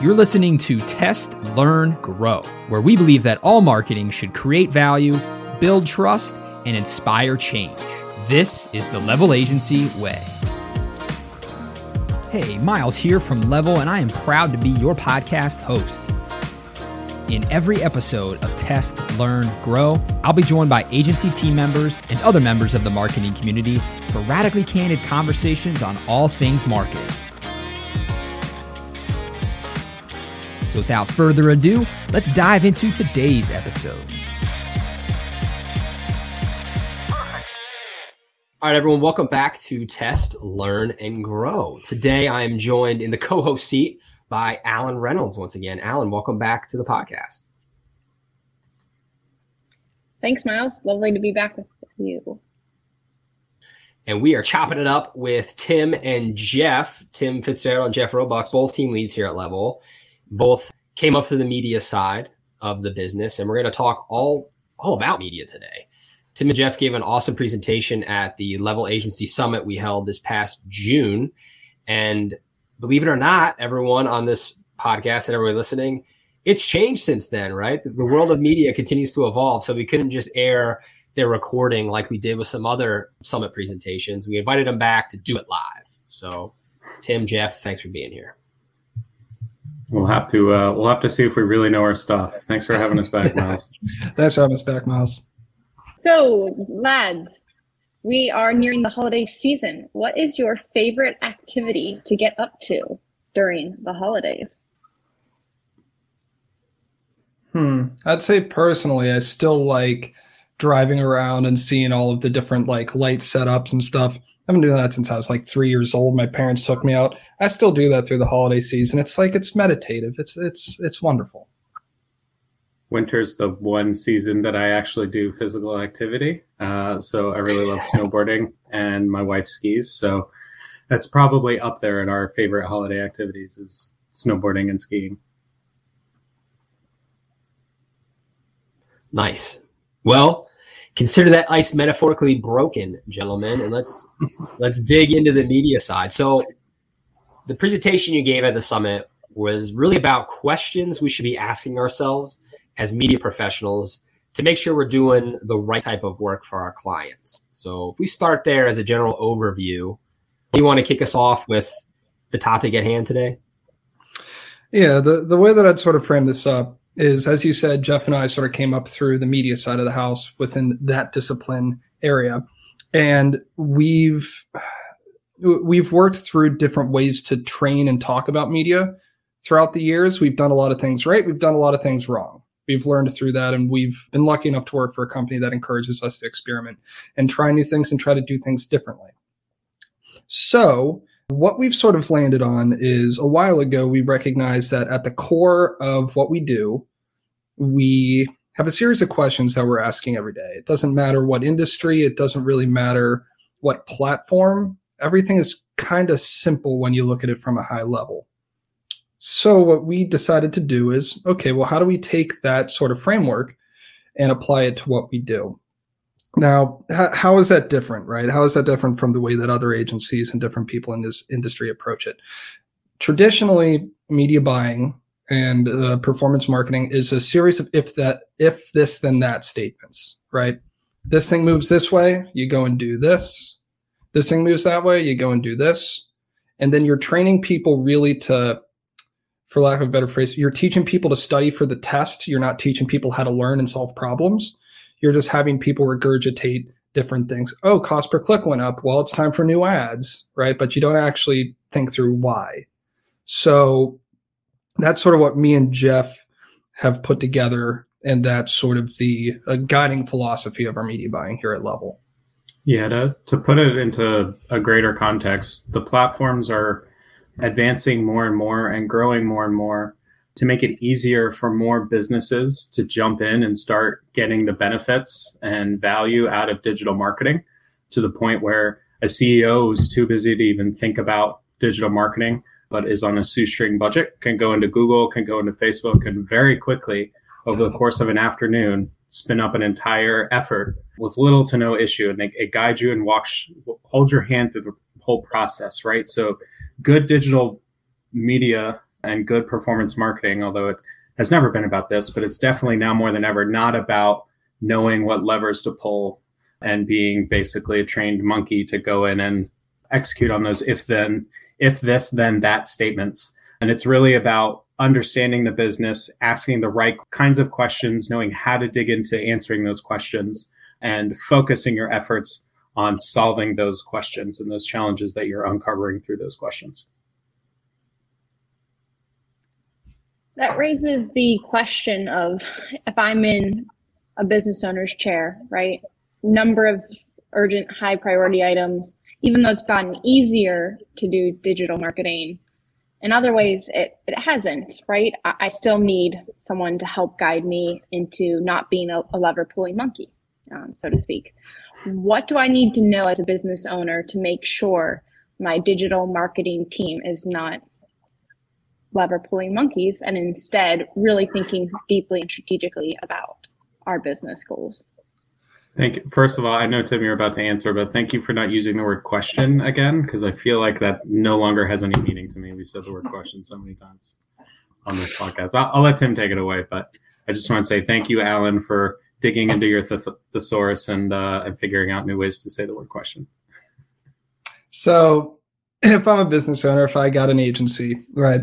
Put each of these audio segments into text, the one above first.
You're listening to Test, Learn, Grow, where we believe that all marketing should create value, build trust, and inspire change. This is the Level Agency way. Hey, Miles here from Level, and I am proud to be your podcast host. In every episode of Test, Learn, Grow, I'll be joined by agency team members and other members of the marketing community for radically candid conversations on all things marketing. So, without further ado, let's dive into today's episode. All right, everyone, welcome back to Test, Learn, and Grow. Today, I am joined in the co host seat by Alan Reynolds once again. Alan, welcome back to the podcast. Thanks, Miles. Lovely to be back with you. And we are chopping it up with Tim and Jeff, Tim Fitzgerald and Jeff Roebuck, both team leads here at Level. Both came up through the media side of the business, and we're going to talk all all about media today. Tim and Jeff gave an awesome presentation at the Level Agency Summit we held this past June, and believe it or not, everyone on this podcast and everyone listening, it's changed since then, right? The world of media continues to evolve. So we couldn't just air their recording like we did with some other summit presentations. We invited them back to do it live. So, Tim, Jeff, thanks for being here. We'll have to uh, we'll have to see if we really know our stuff. Thanks for having us back, Miles. thanks for having us back, Miles. So, lads, we are nearing the holiday season. What is your favorite activity to get up to during the holidays? Hmm. I'd say personally, I still like driving around and seeing all of the different like light setups and stuff. I've been doing that since I was like three years old. My parents took me out. I still do that through the holiday season. It's like it's meditative. It's it's it's wonderful winter's the one season that I actually do physical activity. Uh, so I really love snowboarding, and my wife skis. So that's probably up there in our favorite holiday activities is snowboarding and skiing. Nice. Well, consider that ice metaphorically broken, gentlemen, and let's let's dig into the media side. So the presentation you gave at the summit was really about questions we should be asking ourselves as media professionals to make sure we're doing the right type of work for our clients. So if we start there as a general overview, you want to kick us off with the topic at hand today? Yeah, the, the way that I'd sort of frame this up is, as you said, Jeff and I sort of came up through the media side of the house within that discipline area. And we've we've worked through different ways to train and talk about media throughout the years. We've done a lot of things right, we've done a lot of things wrong we've learned through that and we've been lucky enough to work for a company that encourages us to experiment and try new things and try to do things differently so what we've sort of landed on is a while ago we recognized that at the core of what we do we have a series of questions that we're asking every day. It doesn't matter what industry it doesn't really matter what platform. Everything is kind of simple when you look at it from a high level. So what we decided to do is, okay, well, how do we take that sort of framework and apply it to what we do? Now, how, how is that different, right? How is that different from the way that other agencies and different people in this industry approach it? Traditionally, media buying and uh, performance marketing is a series of if that, if this, then that statements, right? This thing moves this way, you go and do this. This thing moves that way, you go and do this. And then you're training people really to for lack of a better phrase, you're teaching people to study for the test. You're not teaching people how to learn and solve problems. You're just having people regurgitate different things. Oh, cost per click went up. Well, it's time for new ads, right? But you don't actually think through why. So that's sort of what me and Jeff have put together. And that's sort of the uh, guiding philosophy of our media buying here at Level. Yeah, to, to put it into a greater context, the platforms are advancing more and more and growing more and more to make it easier for more businesses to jump in and start getting the benefits and value out of digital marketing to the point where a CEO who's too busy to even think about digital marketing but is on a shoestring budget can go into Google, can go into Facebook, and very quickly over the course of an afternoon spin up an entire effort with little to no issue, and they, it guides you and walks, hold your hand through the whole process, right? So good digital media and good performance marketing, although it has never been about this, but it's definitely now more than ever not about knowing what levers to pull and being basically a trained monkey to go in and execute on those if then if this then that statements. And it's really about understanding the business asking the right kinds of questions knowing how to dig into answering those questions and focusing your efforts on solving those questions and those challenges that you're uncovering through those questions that raises the question of if i'm in a business owner's chair right? Number of urgent high priority items even though it's gotten easier to do digital marketing in other ways it, it hasn't right? I, I still need someone to help guide me into not being a, a lever pulling monkey um, so to speak. What do i need to know as a business owner to make sure my digital marketing team is not lever pulling monkeys and instead really thinking deeply and strategically about our business goals Thank you. First of all, I know Tim, you're about to answer, but thank you for not using the word question again, because I feel like that no longer has any meaning to me. We've said the word question so many times on this podcast. I'll, I'll let Tim take it away, but I just want to say thank you, Alan, for digging into your th- thesaurus and uh, and figuring out new ways to say the word question. So, if I'm a business owner, if I got an agency, right,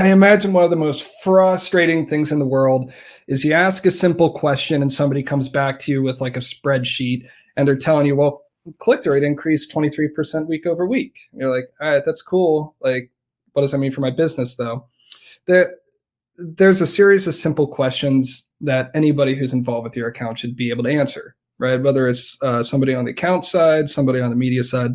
I imagine one of the most frustrating things in the world is you ask a simple question and somebody comes back to you with like a spreadsheet and they're telling you, well, click rate increased 23% week over week. And you're like, all right, that's cool. Like, what does that mean for my business though? There, there's a series of simple questions that anybody who's involved with your account should be able to answer, right? Whether it's uh, somebody on the account side, somebody on the media side,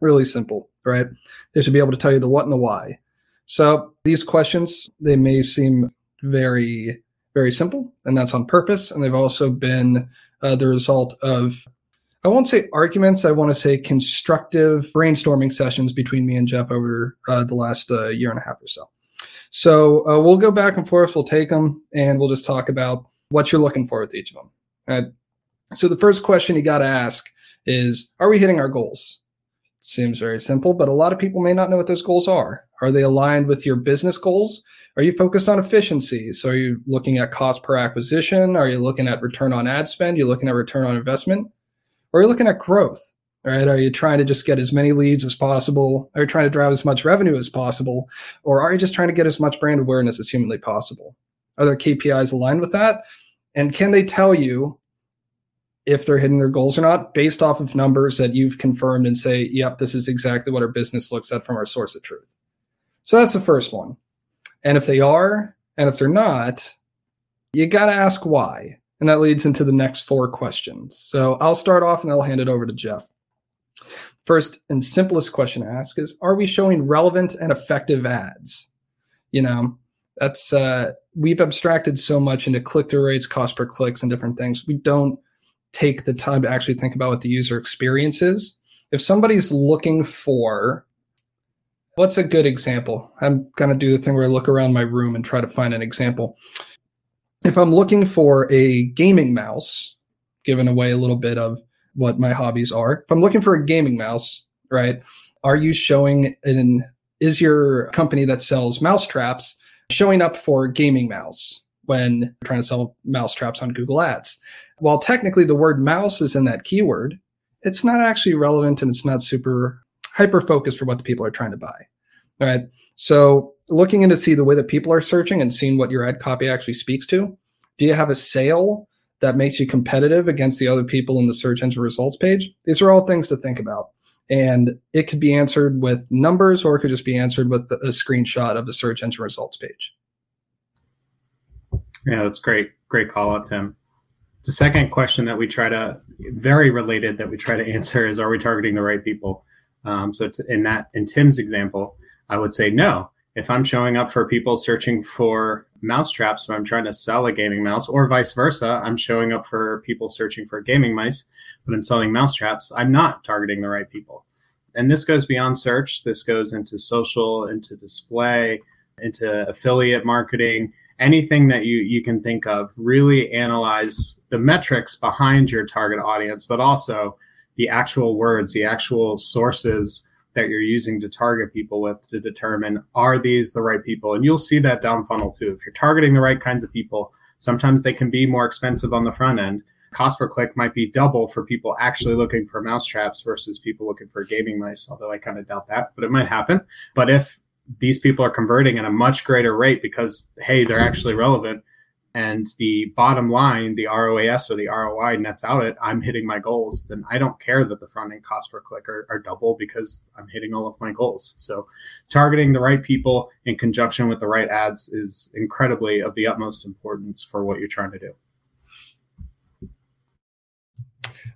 really simple, right? They should be able to tell you the what and the why. So these questions, they may seem very, very simple, and that's on purpose. And they've also been uh, the result of, I won't say arguments, I want to say constructive brainstorming sessions between me and Jeff over uh, the last uh, year and a half or so. So uh, we'll go back and forth, we'll take them, and we'll just talk about what you're looking for with each of them. Right? So the first question you got to ask is Are we hitting our goals? Seems very simple, but a lot of people may not know what those goals are. Are they aligned with your business goals? Are you focused on efficiency? So are you looking at cost per acquisition? Are you looking at return on ad spend? Are you looking at return on investment? Or are you looking at growth? Right? Are you trying to just get as many leads as possible? Are you trying to drive as much revenue as possible? Or are you just trying to get as much brand awareness as humanly possible? Are there KPIs aligned with that? And can they tell you if they're hitting their goals or not based off of numbers that you've confirmed and say, yep, this is exactly what our business looks at from our source of truth. So that's the first one. And if they are, and if they're not, you got to ask why. And that leads into the next four questions. So I'll start off and I'll hand it over to Jeff. First and simplest question to ask is Are we showing relevant and effective ads? You know, that's, uh, we've abstracted so much into click through rates, cost per clicks, and different things. We don't take the time to actually think about what the user experience is. If somebody's looking for what's a good example? I'm going to do the thing where I look around my room and try to find an example. If I'm looking for a gaming mouse, giving away a little bit of what my hobbies are, if I'm looking for a gaming mouse, right? Are you showing an is your company that sells mouse traps showing up for gaming mouse when trying to sell mouse traps on Google Ads? while technically the word mouse is in that keyword, it's not actually relevant and it's not super hyper focused for what the people are trying to buy. All right. So looking into see the way that people are searching and seeing what your ad copy actually speaks to. Do you have a sale that makes you competitive against the other people in the search engine results page? These are all things to think about. And it could be answered with numbers or it could just be answered with a screenshot of the search engine results page. Yeah, that's great. Great call out, Tim. The second question that we try to, very related, that we try to answer is: Are we targeting the right people? Um, so in that, in Tim's example, I would say no. If I'm showing up for people searching for mouse traps, but I'm trying to sell a gaming mouse, or vice versa, I'm showing up for people searching for gaming mice, but I'm selling mouse traps. I'm not targeting the right people. And this goes beyond search. This goes into social, into display, into affiliate marketing anything that you you can think of really analyze the metrics behind your target audience but also the actual words the actual sources that you're using to target people with to determine are these the right people? And you'll see that down funnel too. If you're targeting the right kinds of people sometimes they can be more expensive on the front end. Cost per click might be double for people actually looking for mousetraps versus people looking for gaming mice although i kind of doubt that but it might happen. But if these people are converting at a much greater rate because hey they're actually relevant and the bottom line, the ROAS or the ROI nets out it, I'm hitting my goals, then I don't care that the front end cost per click are, are, double because I'm hitting all of my goals. So targeting the right people in conjunction with the right ads is incredibly of the utmost importance for what you're trying to do.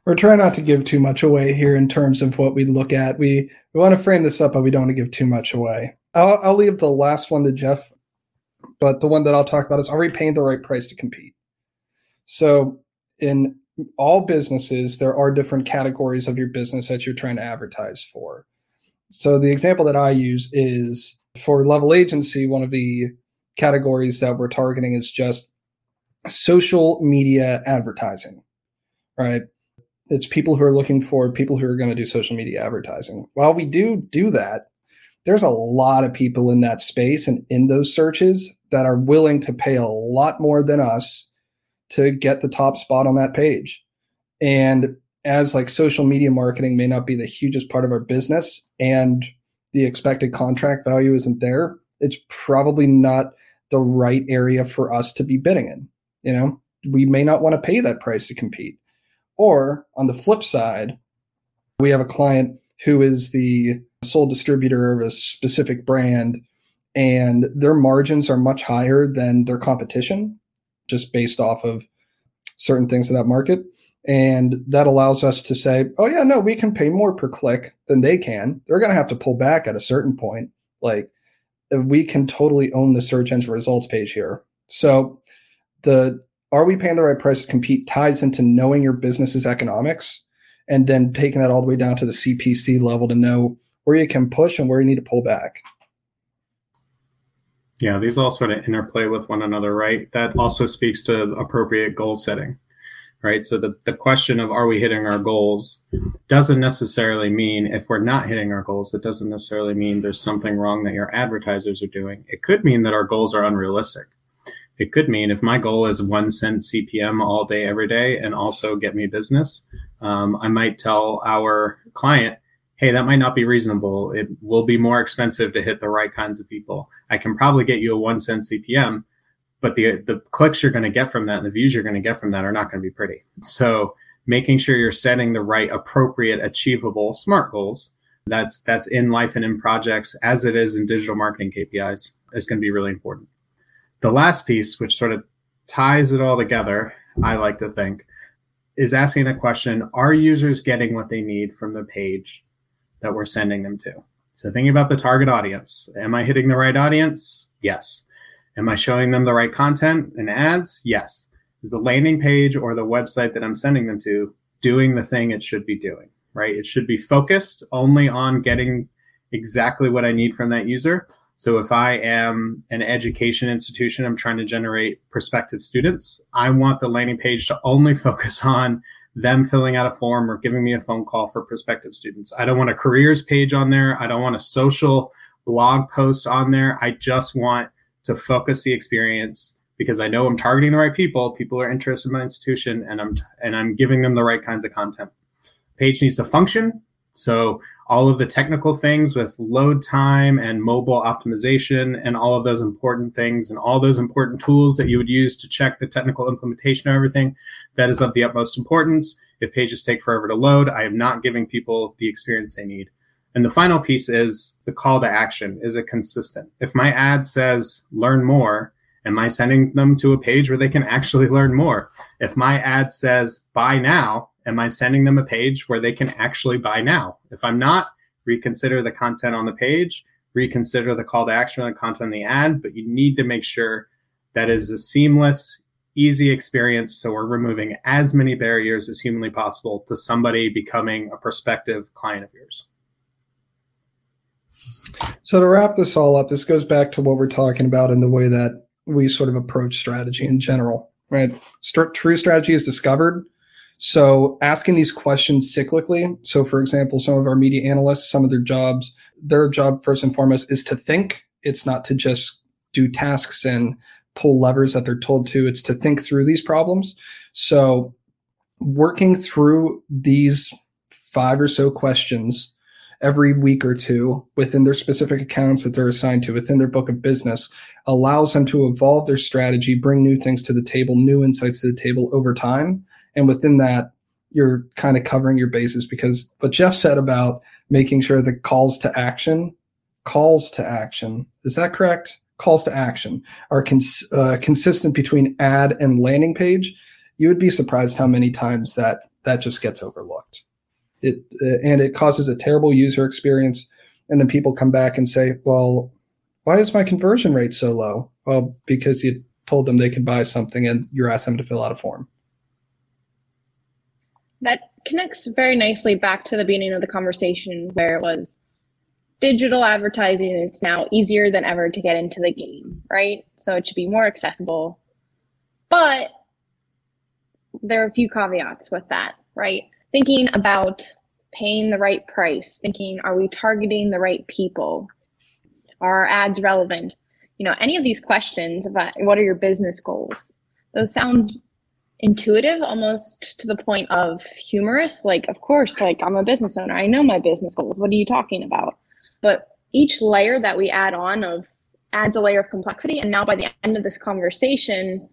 We're trying not to give too much away here in terms of what we look at. We we want to frame this up, but we don't want to give too much away. I'll, I'll leave the last one to Jeff but the one that I'll talk about is are we paying the right price to compete? So in all businesses, there are different categories of your business that you're trying to advertise for. So the example that I use is for level agency, one of the categories that we're targeting is just social media advertising, right? It's people who are looking for people who are going to do social media advertising. While we do do that, there's a lot of people in that space and in those searches that are willing to pay a lot more than us to get the top spot on that page. And as like social media marketing may not be the hugest part of our business and the expected contract value isn't there, it's probably not the right area for us to be bidding in. You know, we may not want to pay that price to compete. Or on the flip side, we have a client who is the sole distributor of a specific brand and their margins are much higher than their competition just based off of certain things in that market. And that allows us to say oh yeah no we can pay more per click than they can. They're going to have to pull back at a certain point like we can totally own the search engine results page here. So the are we paying the right price to compete ties into knowing your business's economics and then taking that all the way down to the cpc level to know where you can push and where you need to pull back yeah, these all sort of interplay with one another, right? That also speaks to appropriate goal setting, right? So the, the question of are we hitting our goals doesn't necessarily mean if we're not hitting our goals, it doesn't necessarily mean there's something wrong that your advertisers are doing. It could mean that our goals are unrealistic. It could mean if my goal is one cent CPM all day, every day, and also get me business, um, I might tell our client, hey, that might not be reasonable. It will be more expensive to hit the right kinds of people. I can probably get you a one cent CPM, but the the clicks you're going to get from that and the views you're going to get from that are not going to be pretty. So making sure you're setting the right, appropriate, achievable SMART goals. That's that's in life and in projects as it is in digital marketing KPIs is going to be really important. The last piece, which sort of ties it all together, I like to think, is asking the question: Are users getting what they need from the page? That we're sending them to. So thinking about the target audience. Am I hitting the right audience? Yes. Am I showing them the right content and ads? Yes. Is the landing page or the website that I'm sending them to doing the thing it should be doing, right? It should be focused only on getting exactly what I need from that user. So if I am an education institution, I'm trying to generate prospective students, I want the landing page to only focus on them filling out a form or giving me a phone call for prospective students. I don't want a careers page on there. I don't want a social blog post on there. I just want to focus the experience because I know I'm targeting the right people. People are interested in my institution and I'm and I'm giving them the right kinds of content. Page needs to function. So all of the technical things with load time and mobile optimization and all of those important things and all those important tools that you would use to check the technical implementation of everything that is of the utmost importance. If pages take forever to load i am not giving people the experience they need. And the final piece is the call to action. Is it consistent? If my ad says learn more am i sending them to a page where they can actually learn more? If my ad says buy now am I sending them a page where they can actually buy now? If I'm not, reconsider the content on the page, reconsider the call to action on the content in the ad, but you need to make sure that is a seamless, easy experience. So we're removing as many barriers as humanly possible to somebody becoming a prospective client of yours. So to wrap this all up, this goes back to what we're talking about in the way that we sort of approach strategy in general, right? St- true strategy is discovered So asking these questions cyclically. So for example, some of our media analysts, some of their jobs, their job first and foremost is to think. It's not to just do tasks and pull levers that they're told to. It's to think through these problems. So working through these five or so questions every week or two within their specific accounts that they're assigned to within their book of business allows them to evolve their strategy, bring new things to the table, new insights to the table over time. And within that, you're kind of covering your bases because what Jeff said about making sure the calls to action, calls to action, is that correct? Calls to action are cons- uh, consistent between ad and landing page. You would be surprised how many times that that just gets overlooked. It uh, and it causes a terrible user experience. And then people come back and say, "Well, why is my conversion rate so low?" Well, because you told them they could buy something and you're asking them to fill out a form. That connects very nicely back to the beginning of the conversation where it was digital advertising is now easier than ever to get into the game, right? So it should be more accessible. But there are a few caveats with that, right? thinking about paying the right price, thinking, are we targeting the right people? Are our ads relevant? You know, any of these questions about what are your business goals? Those sound intuitive almost to the point of humorous. Like, of course, like I'm a business owner. I know my business goals. What are you talking about? But each layer that we add on of adds a layer of complexity. And now by the end of this conversation,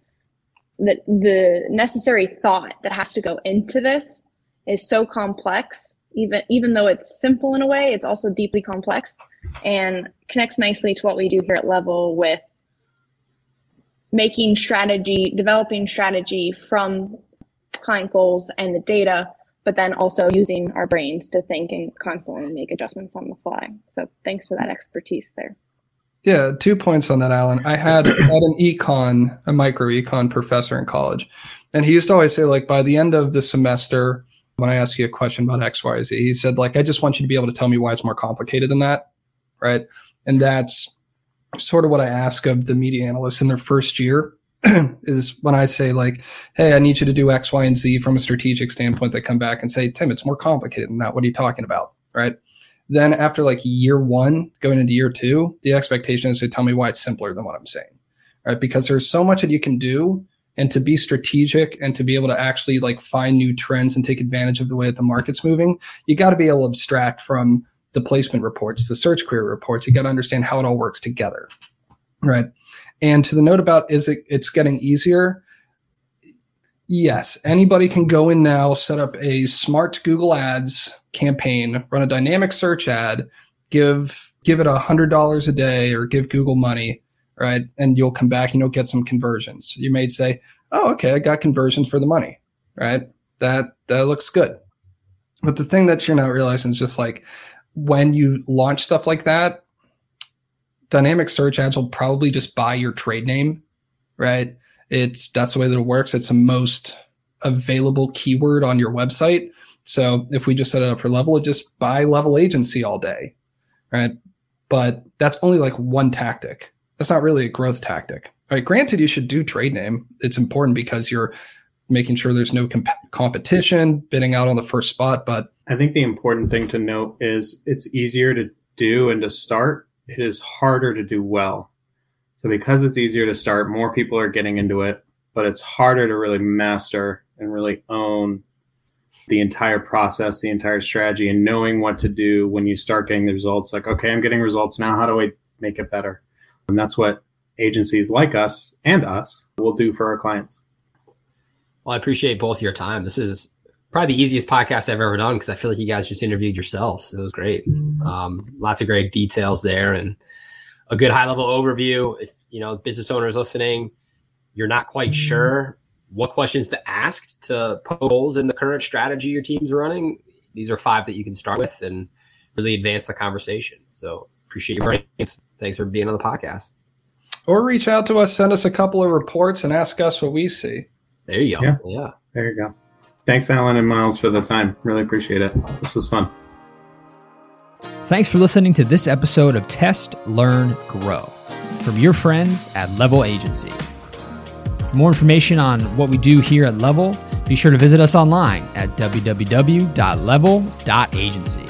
the, the necessary thought that has to go into this is so complex even even though it's simple in a way it's also deeply complex and connects nicely to what we do here at level with making strategy developing strategy from client goals and the data but then also using our brains to think and constantly make adjustments on the fly so thanks for that expertise there yeah two points on that alan i had, had an econ a micro econ professor in college and he used to always say like by the end of the semester when I ask you a question about X, Y, Z, he said, like, I just want you to be able to tell me why it's more complicated than that. Right. And that's sort of what I ask of the media analysts in their first year is when I say, like, hey, I need you to do X, Y, and Z from a strategic standpoint. They come back and say, Tim, it's more complicated than that. What are you talking about? Right. Then after like year one, going into year two, the expectation is to tell me why it's simpler than what I'm saying. Right. Because there's so much that you can do and to be strategic and to be able to actually like find new trends and take advantage of the way that the market's moving, you got to be able to abstract from the placement reports, the search query reports. You got to understand how it all works together. Right. And to the note about is it it's getting easier? Yes, anybody can go in now, set up a smart Google Ads campaign, run a dynamic search ad, give give it a hundred dollars a day or give Google money right? And you'll come back and you'll get some conversions. You may say, "Oh, okay, I got conversions for the money." Right? That that looks good. But the thing that you're not realizing is just like when you launch stuff like that, dynamic search ads will probably just buy your trade name, right? It's that's the way that it works. It's the most available keyword on your website. So if we just set it up for level, it just buy level agency all day, right? But that's only like one tactic that's not really a growth tactic. All right, granted, you should do trade name. It's important because you're making sure there's no comp- competition, bidding out on the first spot. But I think the important thing to note is it's easier to do and to start. It is harder to do well. So because it's easier to start, more people are getting into it, but it's harder to really master and really own the entire process, the entire strategy, and knowing what to do when you start getting the results. Like, okay, I'm getting results now. How do I make it better? And that's what agencies like us and us will do for our clients. Well, I appreciate both your time. This is probably the easiest podcast I've ever done because I feel like you guys just interviewed yourselves. It was great. Mm-hmm. Um, lots of great details there and a good high level overview. If you know business owners listening, you're not quite mm-hmm. sure what questions to ask to holes in the current strategy your team's running. These are five that you can start with and really advance the conversation. So appreciate your brains. Thanks for being on the podcast. Or reach out to us, send us a couple of reports, and ask us what we see. There you go. Yeah. yeah. There you go. Thanks, Alan and Miles, for the time. Really appreciate it. This was fun. Thanks for listening to this episode of Test, Learn, Grow from your friends at Level Agency. For more information on what we do here at Level, be sure to visit us online at www.level.agency.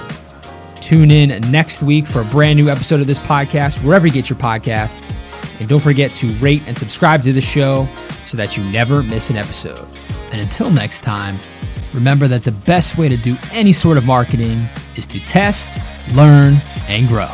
Tune in next week for a brand new episode of this podcast, wherever you get your podcasts. And don't forget to rate and subscribe to the show so that you never miss an episode. And until next time, remember that the best way to do any sort of marketing is to test, learn, and grow.